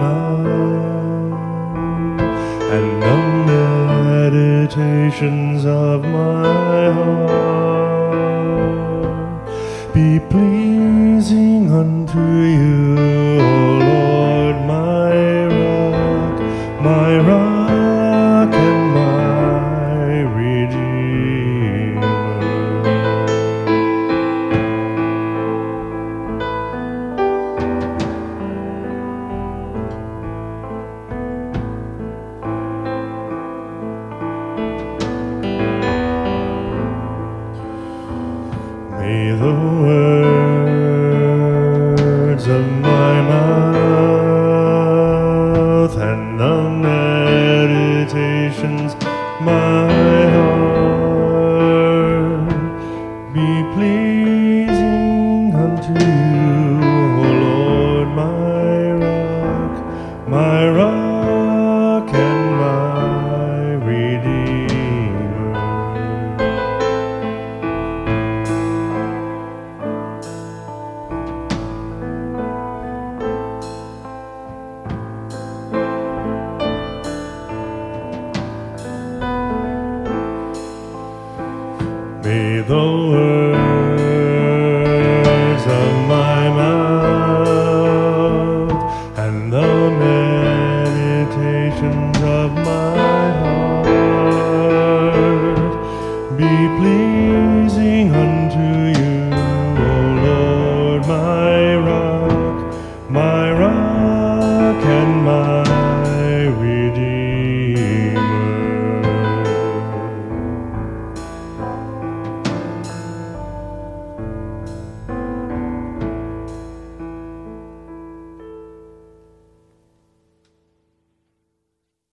mind and the meditations of my heart be pleasing unto you. May the words of my mouth and the meditations my heart be pleasing unto you. the world.